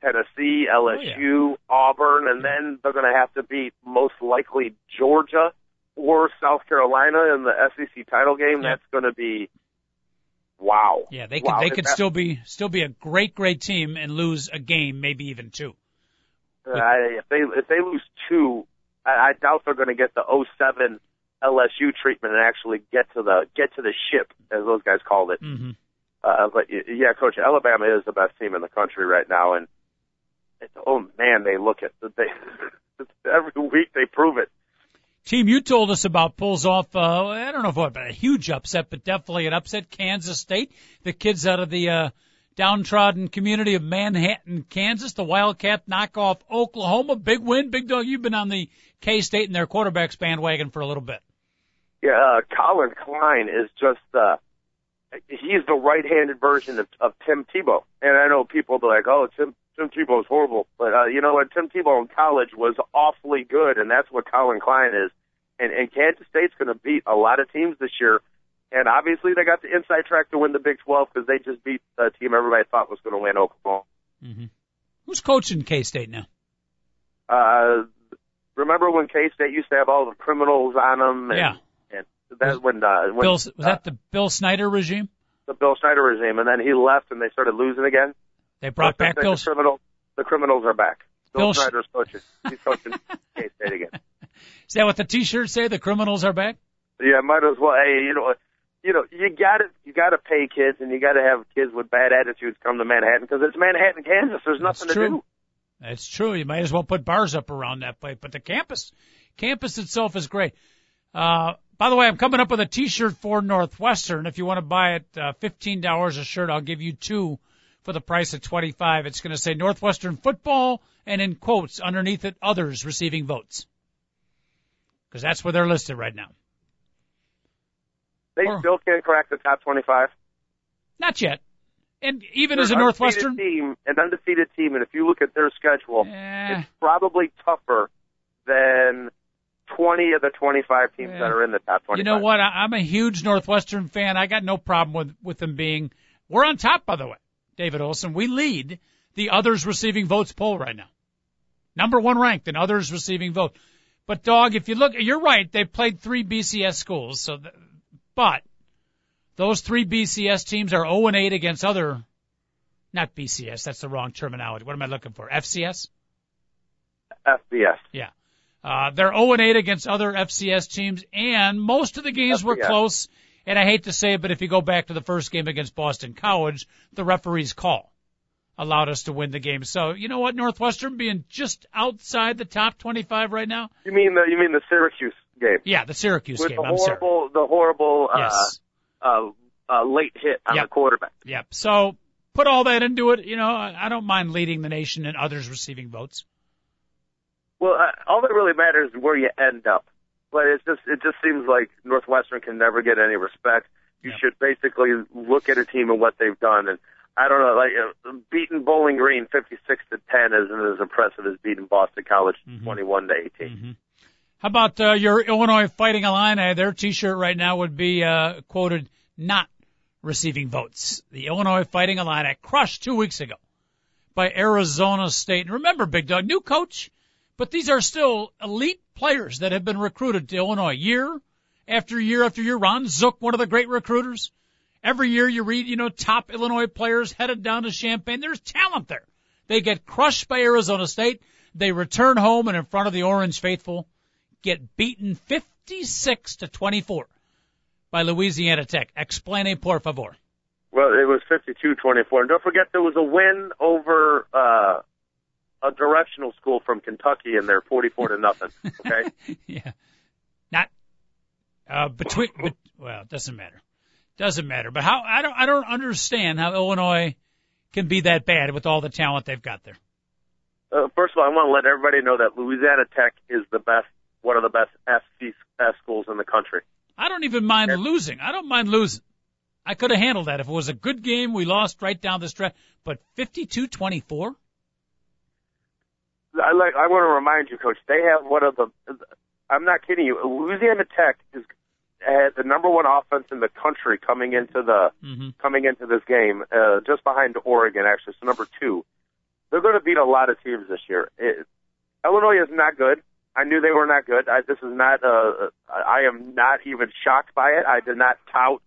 Tennessee, LSU, Auburn, and then they're going to have to beat most likely Georgia or South Carolina in the SEC title game. Yeah. That's going to be wow. Yeah, they could. Wow. They could that- still be still be a great, great team and lose a game, maybe even two. I, if they if they lose two, I, I doubt they're going to get the 07 LSU treatment and actually get to the get to the ship, as those guys called it. hmm Uh, but yeah, Coach, Alabama is the best team in the country right now, and it's, oh man, they look at they every week they prove it. Team you told us about pulls off. Uh, I don't know if what, but a huge upset, but definitely an upset. Kansas State, the kids out of the uh, downtrodden community of Manhattan, Kansas. The Wildcat knock off Oklahoma. Big win, big dog. You've been on the K State and their quarterbacks bandwagon for a little bit. Yeah, uh, Collin Klein is just uh he's the right-handed version of, of Tim Tebow. And I know people are like, "Oh, Tim Tim Tebow's horrible," but uh, you know what? Tim Tebow in college was awfully good, and that's what Collin Klein is. And, and Kansas State's going to beat a lot of teams this year. And obviously, they got the inside track to win the Big 12 because they just beat the team everybody thought was going to win Oklahoma. hmm Who's coaching K State now? Uh, remember when K State used to have all the criminals on them? And, Yeah. And that's when, uh, when Bill, was uh, that the Bill Snyder regime? the Bill Snyder regime, and then he left, and they started losing again. They brought But back the, Bill. the criminal. The criminals are back. Bill, Bill Sh- Snyder's coaching. He's coaching K State again. Is that what the T-shirts say? The criminals are back. Yeah, might as well. Hey, you know, you know, you got to you got to pay kids, and you got to have kids with bad attitudes come to Manhattan because it's Manhattan, Kansas. There's nothing to do. That's true. You might as well put bars up around that place. But the campus, campus itself is great. Uh, by the way, I'm coming up with a T-shirt for Northwestern. If you want to buy it, uh, fifteen dollars a shirt. I'll give you two for the price of twenty-five. It's going to say Northwestern football, and in quotes underneath it, others receiving votes, because that's where they're listed right now. They Or- still can't crack the top 25. Not yet. And even as a They're Northwestern, team, an undefeated team, and if you look at their schedule, eh, it's probably tougher than 20 of the 25 teams Yeah. that are in the top 25. You know what? I, I'm a huge Northwestern fan. I got no problem with with them being. We're on top, by the way, David Olson. We lead the others receiving votes poll right now. Number one ranked in others receiving vote. But dog, if you look, you're right. They've played three BCS schools, so th- but those three BCS teams are 0 and 8 against other Not BCS. That's the wrong terminology. What am I looking for? FCS. FBS. Yeah. Uh, they're 0 and 8 against other FCS teams, and most of the games were close. And I hate to say it, but if you go back to the first game against Boston College, the referee's call allowed us to win the game. So you know what, Northwestern being just outside the top 25 right now. You mean the you mean the Syracuse game Yeah, the Syracuse with game. the horrible the horrible uh, Yes. uh, uh, late hit on Yep. the quarterback. Yep. So put all that into it. You know, I don't mind leading the nation and others receiving votes. Well, uh, all that really matters is where you end up. But it's just it just seems like Northwestern can never get any respect. You Yep. should basically look at a team and what they've done, and I don't know, like uh, beating Bowling Green fifty-six to ten isn't as impressive as beating Boston College Mhm. twenty-one to 18 hmm How about uh, your Illinois Fighting Illini? Their T-shirt right now would be uh, quoted not receiving votes. The Illinois Fighting Illini crushed two weeks ago by Arizona State. And remember, Big Dog, new coach, but these are still elite players that have been recruited to Illinois year after year after year. Ron Zook, one of the great recruiters. Every year you read, you know, top Illinois players headed down to Champaign. There's talent there. They get crushed by Arizona State. They return home and in front of the Orange faithful get beaten 56 to 24 by Louisiana Tech. Explaine por favor. Well, it was 52-24. And don't forget there was a win over uh, a directional school from Kentucky and they're 44 to nothing. Okay? yeah. Not uh between but, well, it doesn't matter. Doesn't matter. But how I don't I don't understand how Illinois can be that bad with all the talent they've got there. uh, first of all, I want to let everybody know that Louisiana Tech is the best, one of the best FCS schools in the country. I don't even mind losing. I don't mind losing. I could have handled that if it was a good game. We lost right down the stretch, but 52-24? I like. I want to remind you, Coach. They have one of the. I'm not kidding you. Louisiana Tech is had the number one offense in the country coming into the Mhm. coming into this game, uh, just behind Oregon, actually. So number two, they're going to beat a lot of teams this year. It, Illinois is not good. I knew they were not good. I, this is not. Uh, I am not even shocked by it. I did not tout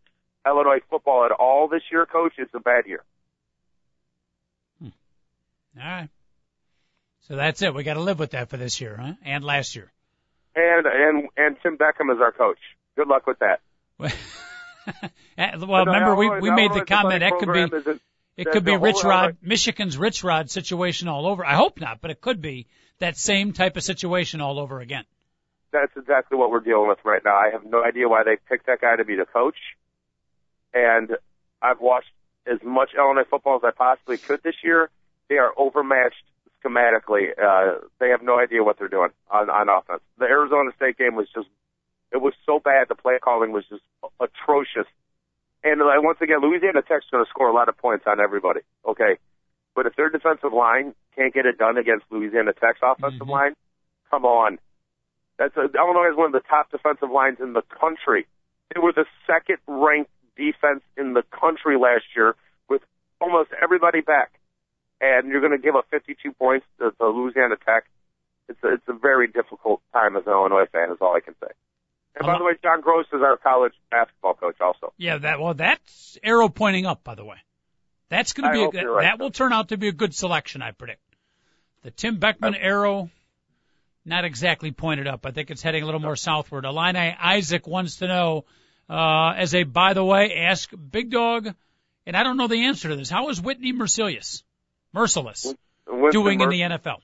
Illinois football at all this year, Coach. It's a bad year. All right. So that's it. We got to live with that for this year, huh? And last year. And and and Tim Beckman is our coach. Good luck with that. Well, remember we we made the comment that could be it the- could be Rich Rod, Illinois- uh, Michigan's Rich Rod situation all over. I hope not, but it could be that same type of situation all over again. That's exactly what we're dealing with right now. I have no idea why they picked that guy to be the coach. And I've watched as much Illinois football as I possibly could this year. They are overmatched schematically. Uh, they have no idea what they're doing on, on offense. The Arizona State game was just, it was so bad. The play calling was just atrocious. And uh, once again, Louisiana Tech's going to score a lot of points on everybody. Okay. But if their defensive line can't get it done against Louisiana Tech's offensive Mhm. line, come on. That's a, Illinois is one of the top defensive lines in the country. They were the second ranked defense in the country last year with almost everybody back. And you're going to give up 52 points to, to Louisiana Tech. It's a, it's a very difficult time as an Illinois fan, is all I can say. And by the way, John Groce is our college basketball coach also. Yeah, that well, that's arrow pointing up, by the way. That's going to be a, you're right, that will turn out to be a good selection, I predict. The Tim Beckman arrow, not exactly pointed up. I think it's heading a little more southward. Illini Isaac wants to know, uh, as a by the way, ask Big Dog, and I don't know the answer to this. How is Whitney Mercilus, Mercilus, Winston doing in the NFL?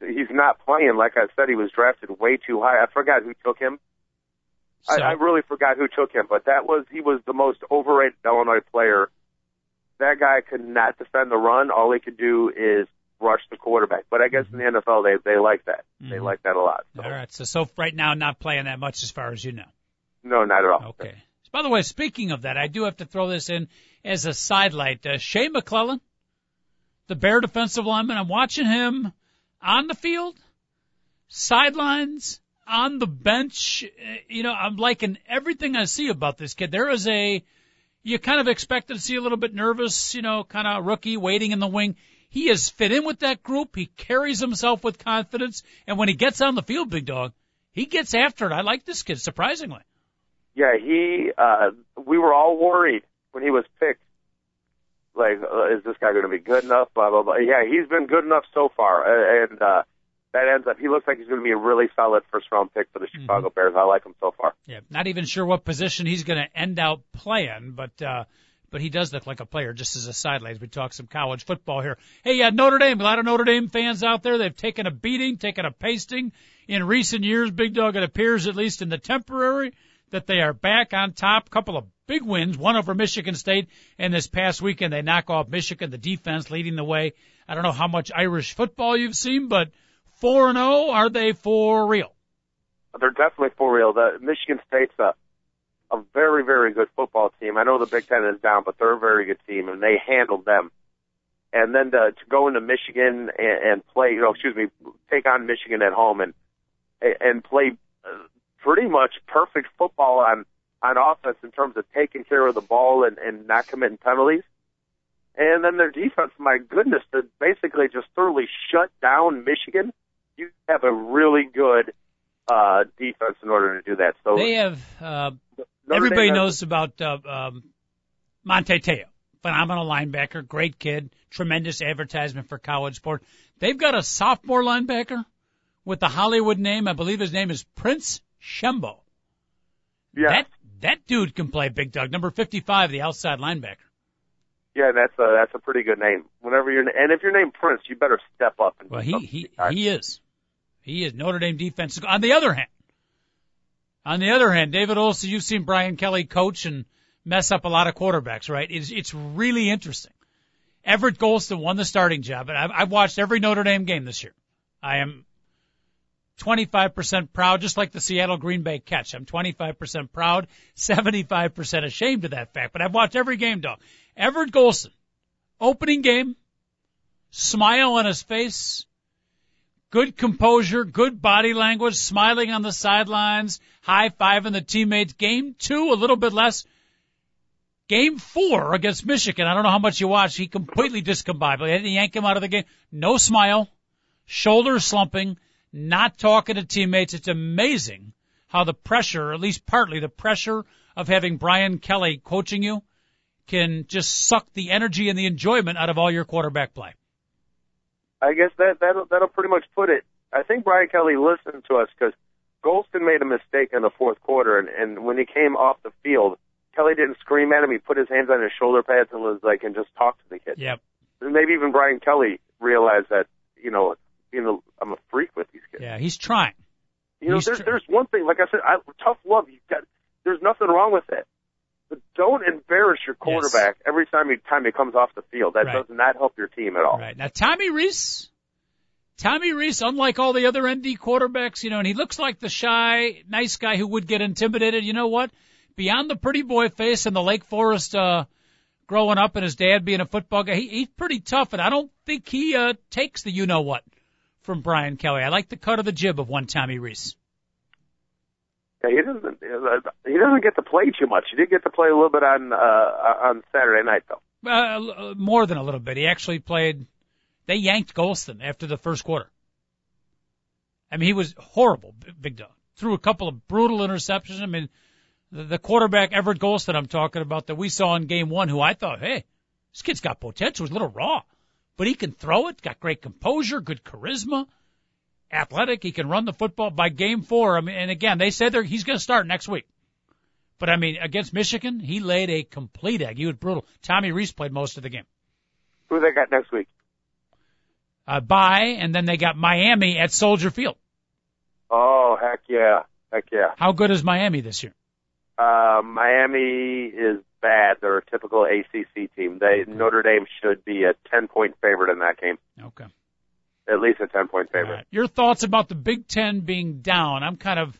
He's not playing. Like I said, he was drafted way too high. I forgot who took him. So, I, I really forgot who took him, but that was he was the most overrated Illinois player. That guy could not defend the run. All he could do is rush the quarterback. But I guess in the NFL they they like that. They Mhm. like that a lot. So, all right. So so right now, not playing that much as far as you know. No, not at all. Okay. By the way, speaking of that, I do have to throw this in as a sidelight. Uh, Shea McClellin, the Bear defensive lineman, I'm watching him on the field, sidelines, on the bench. You know, I'm liking everything I see about this kid. There is a, you kind of expected to see a little bit nervous, you know, kind of rookie waiting in the wing. He has fit in with that group. He carries himself with confidence. And when he gets on the field, big dog, he gets after it. I like this kid, surprisingly. Yeah, he. uh We were all worried when he was picked. Like, uh, is this guy going to be good enough? Blah blah blah. Yeah, he's been good enough so far, uh, and uh, that ends up. He looks like he's going to be a really solid first round pick for the Chicago Bears. I like him so far. Yeah, not even sure what position he's going to end out playing, but uh, but he does look like a player. Just as a sidelight, as we talk some college football here. Hey, yeah, Notre Dame. A lot of Notre Dame fans out there. They've taken a beating, taken a pasting in recent years. Big Dog. It appears, at least in the temporary, that they are back on top. Couple of big wins, one over Michigan State, and this past weekend they knock off Michigan. The defense leading the way. I don't know how much Irish football you've seen, but four and zero. Are they for real? They're definitely for real. The Michigan State's a a very very good football team. I know the Big Ten is down, but they're a very good team, and they handled them. And then to, to go into Michigan and, and play, you know, excuse me, take on Michigan at home and and play uh, pretty much perfect football on on offense in terms of taking care of the ball and, and not committing penalties. And then their defense, my goodness, to basically just thoroughly shut down Michigan. You have a really good uh, defense in order to do that. So They have, uh, Notre everybody Dame has- knows about, uh, um, Manti Te'o. Phenomenal linebacker, great kid, tremendous advertisement for college sport. They've got a sophomore linebacker with the Hollywood name. I believe his name is Prince Shembo. Yeah, That, that dude can play big dog. Number 55, the outside linebacker. yeah, that's a that's a pretty good name. Whenever you're and if you're named Prince, you better step up and Well, he, he, he is. He is Notre Dame defense. On the other hand, on the other hand, David Olson, you've seen Brian Kelly coach and mess up a lot of quarterbacks, right? It's, it's really interesting. Everett Golson won the starting job, and I've, I've watched every Notre Dame game this year. I am 25% proud, just like the Seattle Green Bay catch. I'm 25% proud, 75% ashamed of that fact, but I've watched every game, dog. Everett Golson, opening game, smile on his face, good composure, good body language, smiling on the sidelines, high fiving the teammates. Game two, a little bit less. Game four against Michigan, I don't know how much you watched, he completely discombobulated. Had to yank him out of the game. No smile, shoulders slumping, not talking to teammates. It's amazing how the pressure, or at least partly the pressure of having Brian Kelly coaching you, can just suck the energy and the enjoyment out of all your quarterback play. I guess that that'll that'll pretty much put it. I think Brian Kelly listened to us because Golson made a mistake in the fourth quarter, and and when he came off the field, Kelly didn't scream at him. He put his hands on his shoulder pads and was like, and just talked to the kid. Yep. And maybe even Brian Kelly realized that you know, you know, I'm a freak with these kids. Yeah, he's trying. You know, He's there's tr- there's one thing, like I said, I, tough love. You got there's nothing wrong with it, but don't embarrass your quarterback every time he time he comes off the field. That Right. does not help your team at all. Right. Now, Tommy Rees, Tommy Rees, unlike all the other ND quarterbacks, you know, and he looks like the shy, nice guy who would get intimidated. You know what? Beyond the pretty boy face and the Lake Forest, uh, growing up and his dad being a football guy, he, he's pretty tough, and I don't think he, uh, takes the you know what from Brian Kelly. I like the cut of the jib of one Tommy Rees. Yeah, he doesn't he doesn't get to play too much. He did get to play a little bit on uh, on Saturday night though. Uh, more than a little bit. He actually played. They yanked Golson after the first quarter. I mean, he was horrible, Big Dog. Threw a couple of brutal interceptions. I mean, the, quarterback Everett Golson I'm talking about that we saw in Game One, who I thought, hey, this kid's got potential. He's a little raw, but he can throw it. Got great composure, good charisma, athletic. He can run the football. By Game Four, I mean, and again, they said they're, he's going to start next week. But I mean, against Michigan, he laid a complete egg. He was brutal. Tommy Rees played most of the game. Who they got next week? Uh, bye, and then they got Miami at Soldier Field. Oh heck yeah, heck yeah. How good is Miami this year? Uh, Miami is bad. They're a typical ACC team. They Notre Dame should be a ten point favorite in that game, Okay. at least a ten point favorite. right. Your thoughts about the Big Ten being down? I'm kind of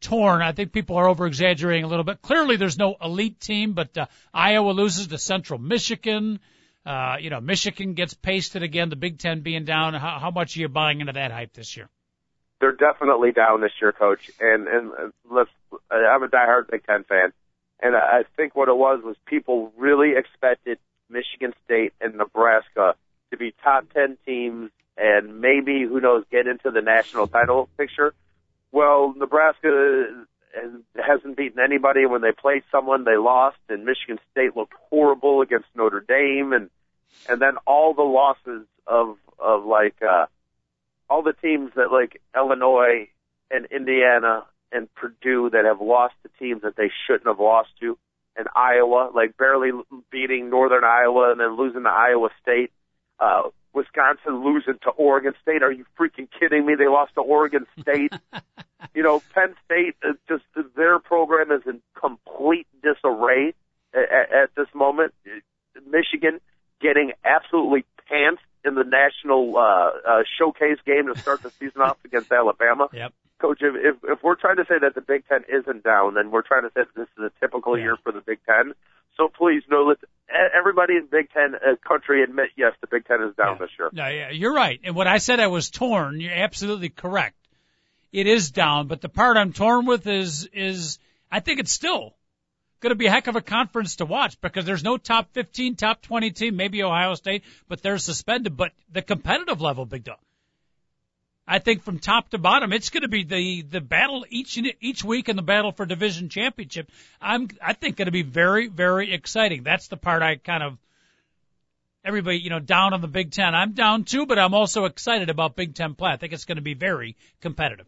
torn. I think people are over exaggerating a little bit. Clearly, there's no elite team, but uh, Iowa loses to Central Michigan. Uh, you know, Michigan gets pasted again. The Big Ten being down. How, how much are you buying into that hype this year? They're definitely down this year, coach. And and uh, let's. I'm a diehard Big Ten fan, and I think what it was was people really expected Michigan State and Nebraska to be top ten teams, and maybe who knows get into the national title picture. Well, Nebraska has- hasn't beaten anybody. When they played someone, they lost, and Michigan State looked horrible against Notre Dame, and and then all the losses of of like uh, all the teams that like Illinois and Indiana and Purdue that have lost to teams that they shouldn't have lost to, and Iowa, like barely beating Northern Iowa and then losing to Iowa State. Uh, Wisconsin losing to Oregon State. Are you freaking kidding me? They lost to Oregon State. you know, Penn State, uh, just their program is in complete disarray at, at this moment. Michigan getting absolutely pants in the national uh, uh, showcase game to start the season off against Alabama. Yep. Coach, if, if if we're trying to say that the Big Ten isn't down, then we're trying to say that this is a typical Yeah. year for the Big Ten. So please, no, let everybody in Big Ten uh, country admit yes, the Big Ten is down Yeah. this year. No, yeah, you're right. And what I said I was torn, you're absolutely correct. It is down, but the part I'm torn with is is I think it's still going to be a heck of a conference to watch because there's no top 15, top 20 team, maybe Ohio State, but they're suspended. But the competitive level, big dog. I think from top to bottom, it's going to be the the battle each each week in the battle for division championship. I'm I think going to be very very exciting. That's the part I kind of everybody, you know, down on the Big Ten. I'm down too, but I'm also excited about Big Ten play. I think it's going to be very competitive.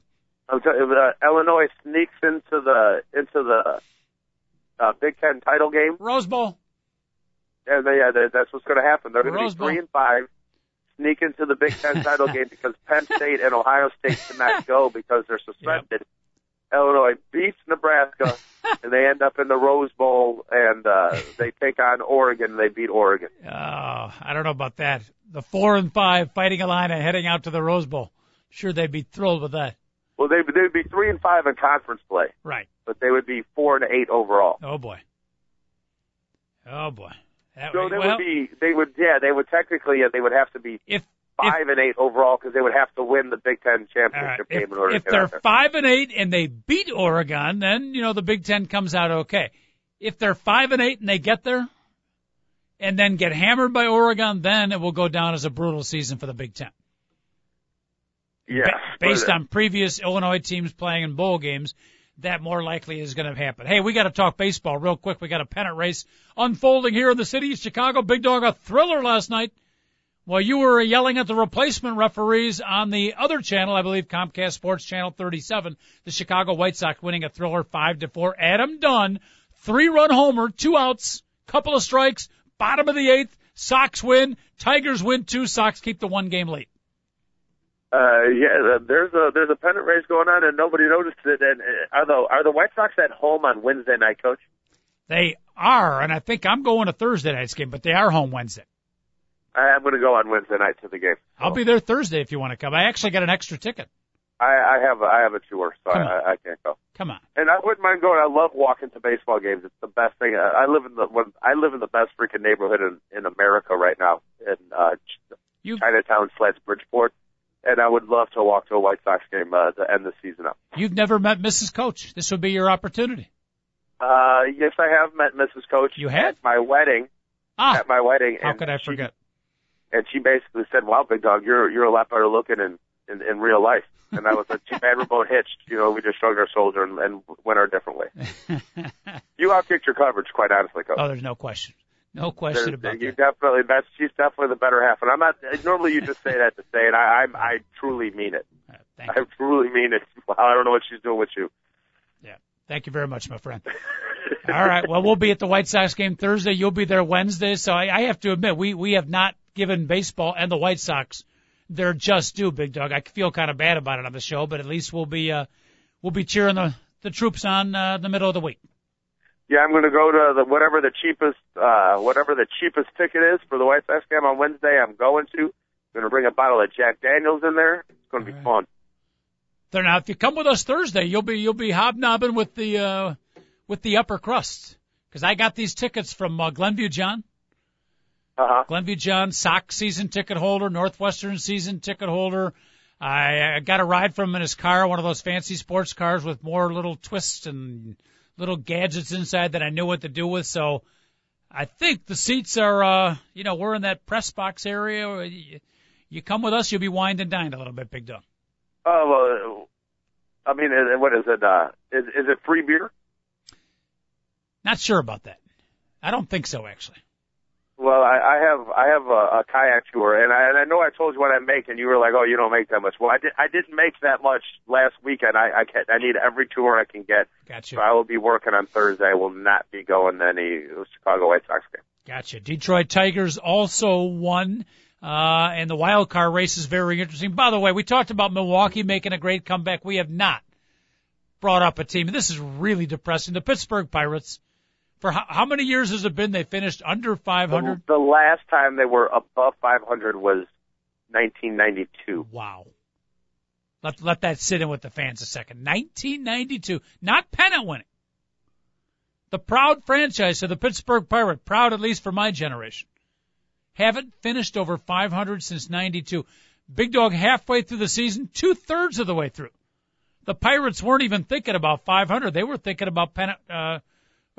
I'm telling you, uh, Illinois sneaks into the into the uh, Big Ten title game, Rose Bowl. and they, yeah, they, that's what's going to happen. They're going to be three and five, sneak into the Big Ten title game because Penn State and Ohio State cannot go because they're suspended. Illinois beats Nebraska, and they end up in the Rose Bowl, and uh, they take on Oregon. They beat Oregon. Oh, I don't know about that. The four and five fighting Illini heading out to the Rose Bowl. Sure, they'd be thrilled with that. Well, they they would be three and five in conference play, Right. but they would be four and eight overall. Oh boy. Oh boy. That So would- they well, would be, they would, yeah, they would technically, uh, they would have to be if five and eight overall because they would have to win the Big Ten championship if, game in order if to get they're five and eight and they beat Oregon, then you know the Big Ten comes out okay. If they're five and eight and they get there, and then get hammered by Oregon, then it will go down as a brutal season for the Big Ten. Yes, Ba- based on previous Illinois teams playing in bowl games, that more likely is going to happen. Hey, we got to talk baseball real quick. We got a pennant race unfolding here in the city of Chicago. Big Dog, a thriller last night. While you were yelling at the replacement referees on the other channel, I believe Comcast Sports Channel 37, the Chicago White Sox winning a thriller five to four. Adam Dunn, three run homer, two outs, couple of strikes, bottom of the eighth. Sox win. Tigers win two. Sox keep the one game lead. Uh, yeah, uh, there's a there's a pennant race going on and nobody noticed it. And uh, are the are the White Sox at home on Wednesday night, Coach? They are, and I think I'm going to Thursday night's game, but they are home Wednesday. I am going to go on Wednesday night to the game. I'll be there Thursday if you want to come. I actually got an extra ticket. I, I have a, I have a tour, so I. I, can't go. Come on. And I wouldn't mind going. I love walking to baseball games. It's the best thing. I I live in the one. I live in the best freaking neighborhood in in America right now in uh, You Chinatown slash Bridgeport, and I would love to walk to a White Sox game uh, to end the season up. you've never met Mrs. Coach. This would be your opportunity. Uh, yes, I have met Mrs. Coach. You had at my wedding. Ah, At my wedding. how could I she- forget? and she basically said, "Wow, big dog, you're you're a lot better looking in in, in real life." And I was like, "Too bad we're both hitched." You know, we just shrugged our shoulders and, and went our different way. You outkicked your coverage, quite honestly, coach. oh, there's no question. No question about you that. definitely that's she's definitely the better half, and I'm not. Normally, you just say that to say it. I I, I truly mean it. Thank I you. truly mean it. I don't know what she's doing with you. Yeah. Thank you very much, my friend. All right. Well, we'll be at the White Sox game Thursday. You'll be there Wednesday. So I, I have to admit, we, we have not given baseball and the White Sox their just due, big dog. I feel kind of bad about it on the show, but at least we'll be, uh, we'll be cheering the, the troops on, uh, the middle of the week. Yeah, I'm going to go to the whatever the cheapest uh whatever the cheapest ticket is for the White Sox game on Wednesday. I'm going to. I'm going to bring a bottle of Jack Daniels in there. It's going to be All fun. There now, if you come with us Thursday, you'll be you'll be hobnobbing with the uh, with the upper crust because I got these tickets from uh, Glenview John. Uh huh. Glenview John, Sox season ticket holder, Northwestern season ticket holder. I, I got a ride from him in his car, one of those fancy sports cars with more little twists and little gadgets inside that I knew what to do with. So I think the seats are, uh, you know, we're in that press box area. You, you come with us, you'll be wined and dined a little bit, big dog. Oh, well, I mean, uh, what is it? Uh, is is it free beer? Not sure about that. I don't think so, actually. Well, I, I have I have a, a kayak tour, and I, and I know I told you what I make, and you were like, "Oh, you don't make that much." Well, I did. I didn't make that much last weekend. I I, can, I need every tour I can get. Gotcha. So I will be working on Thursday. I will not be going to any Chicago White Sox game. Gotcha. Detroit Tigers also won. Uh, and the wild card race is very interesting. By the way, we talked about Milwaukee making a great comeback. We have not brought up a team. This is really depressing. The Pittsburgh Pirates for how, how many years has it been? They finished under 500. The, the last time they were above 500 was 1992. Wow. Let let that sit in with the fans a second. 1992, not pennant winning. The proud franchise of the Pittsburgh Pirate, proud at least for my generation, haven't finished over 500 since 92. Big Dog halfway through the season, two thirds of the way through. The Pirates weren't even thinking about 500. They were thinking about pennant, uh,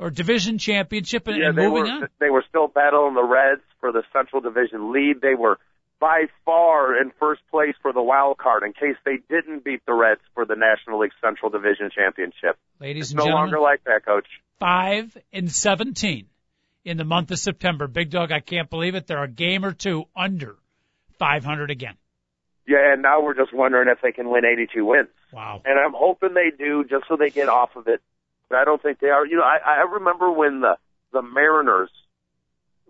or division championship and, yeah, and they moving were, on. They were still battling the Reds for the Central Division lead. They were by far in first place for the wild card in case they didn't beat the Reds for the National League Central Division championship. Ladies it's and no gentlemen, longer like that, coach. five and 17 in the month of September. Big Dog, I can't believe it. They're a game or two under 500 again. Yeah, and now we're just wondering if they can win 82 wins. Wow. And I'm hoping they do just so they get off of it. But I don't think they are. You know, I, I remember when the the Mariners,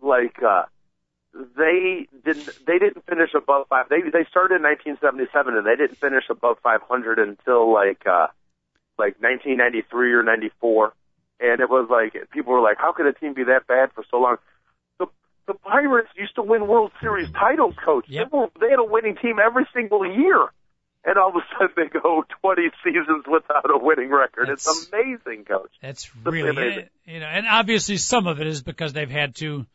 like, uh, they didn't they didn't finish above five. They they started in 1977 and they didn't finish above 500 until like uh like 1993 or 94. And it was like people were like, how could a team be that bad for so long? The the Pirates used to win World Series titles, coach. Yep. They, were, they had a winning team every single year. And all of a sudden they go 20 seasons without a winning record. That's- it's amazing, coach. That's really, amazing. you know, and obviously some of it is because they've had to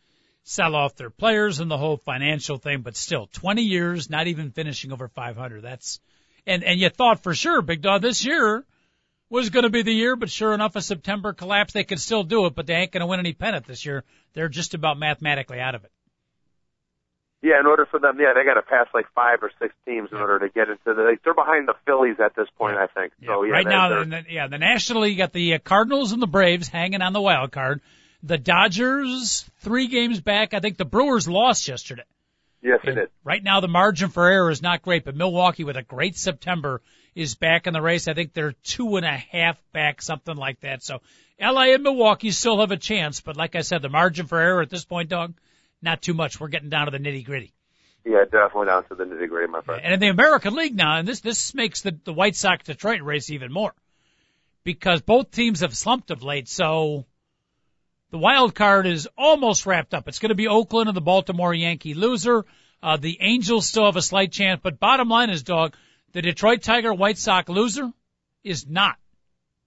sell off their players and the whole financial thing, but still 20 years, not even finishing over 500. That's, and, and you thought for sure, Big Dog, this year was going to be the year, but sure enough, a September collapse, they could still do it, but they ain't going to win any pennant this year. They're just about mathematically out of it. Yeah, in order for them, yeah, they got to pass like five or six teams in Yeah. order to get into the. Like, they're behind the Phillies at this point, I think. So yeah, right now, in the, yeah, the National League got the uh, Cardinals and the Braves hanging on the wild card. The Dodgers three games back. I think the Brewers lost yesterday. yes, it And is. Right now, the margin for error is not great, but Milwaukee with a great September is back in the race. I think they're two and a half back, something like that. So LA and Milwaukee still have a chance, but like I said, the margin for error at this point, dog, not too much. We're getting down to the nitty gritty. Yeah, definitely down to the nitty gritty, my friend. And in the American League now, and this this makes the the White Sox Detroit race even more because both teams have slumped of late. So the wild card is almost wrapped up. It's going to be Oakland and the Baltimore Yankee loser. Uh, the Angels still have a slight chance, but bottom line is, dog, the Detroit Tiger White Sox loser is not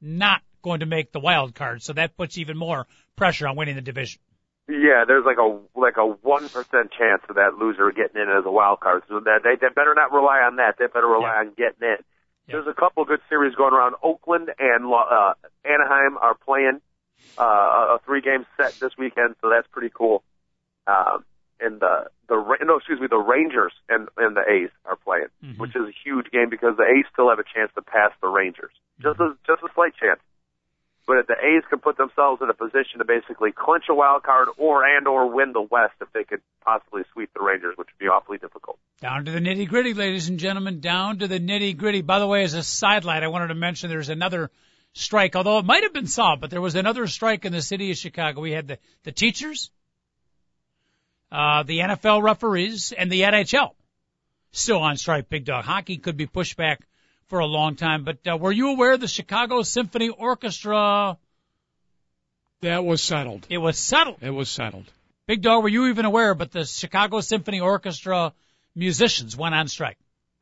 not going to make the wild card. So that puts even more pressure on winning the division. Yeah, there's like a like a one percent chance of that loser getting in as a wild card. So that they, they better not rely on that. They better rely Yeah. on getting in. Yeah. There's a couple good series going around. Oakland and uh, Anaheim are playing uh, a three game set this weekend, so that's pretty cool. Um, and the the no, excuse me, the Rangers and and the A's are playing, Mhm. which is a huge game because the A's still have a chance to pass the Rangers, just a just a slight chance. But if the A's can put themselves in a position to basically clinch a wild card or and or win the West, if they could possibly sweep the Rangers, which would be awfully difficult. Down to the nitty gritty, ladies and gentlemen. Down to the nitty gritty. By the way, as a sidelight, I wanted to mention there's another strike, although it might have been solved, but there was another strike in the city of Chicago. We had the, the teachers, uh, the NFL referees, and the NHL still on strike. Big dog hockey could be pushed back for a long time. But uh, were you aware the Chicago Symphony Orchestra? That was settled. It was settled. It was settled. Big dog, were you even aware? But the Chicago Symphony Orchestra musicians went on strike.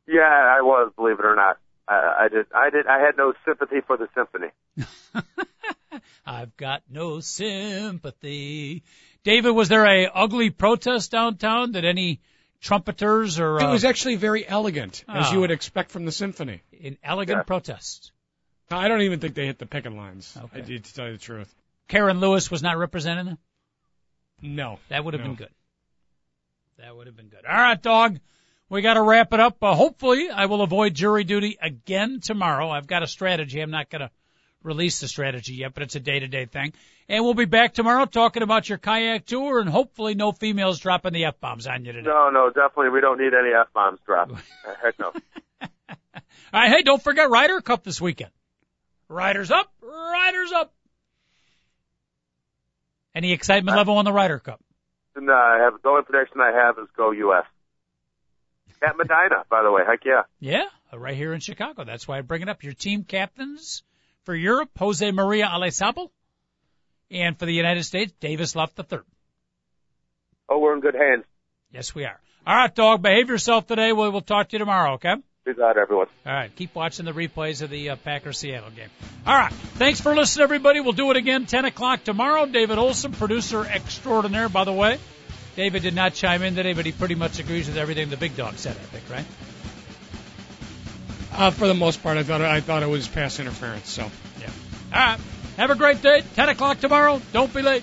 Yeah, I was, believe it or not. I, I did. I did. I had no sympathy for the symphony. I've got no sympathy. David, was there a ugly protest downtown? Did any trumpeters or It uh, was actually very elegant, as Oh. you would expect from the symphony. an elegant Yeah. protest? I don't even think they hit the picket lines. Okay. I need to tell you the truth. Karen Lewis was not representing them. No. That would have No. been good. That would have been good. All right, dog. We got to wrap it up. Uh, hopefully, I will avoid jury duty again tomorrow. I've got a strategy. I'm not going to released the strategy yet, but it's a day to day thing. And we'll be back tomorrow talking about your kayak tour and hopefully no females dropping the F bombs on you today. No, no, definitely we don't need any F bombs dropped. Uh, Heck no. All right, hey, don't forget Ryder Cup this weekend. Riders up, riders up. Any excitement level on the Ryder Cup? Uh, I have, the only prediction I have is go U.S. At Medinah, by the way. Heck yeah. Yeah, uh, right here in Chicago. That's why I bring it up. Your team captains for Europe, Jose Maria Olazabal, and for the United States, Davis Love the third. Oh, we're in good hands. Yes, we are. All right, dog, behave yourself today. We'll, we'll talk to you tomorrow, okay? Peace out, everyone. All right, keep watching the replays of the uh, Packers Seattle game. All right, thanks for listening, everybody. We'll do it again 10 o'clock tomorrow. David Olson, producer extraordinaire, by the way. David did not chime in today, but he pretty much agrees with everything the big dog said, I think, right? Uh, for the most part, I thought I thought it was pass interference. So Yeah. All right. Have a great day. 10 o'clock tomorrow. Don't be late.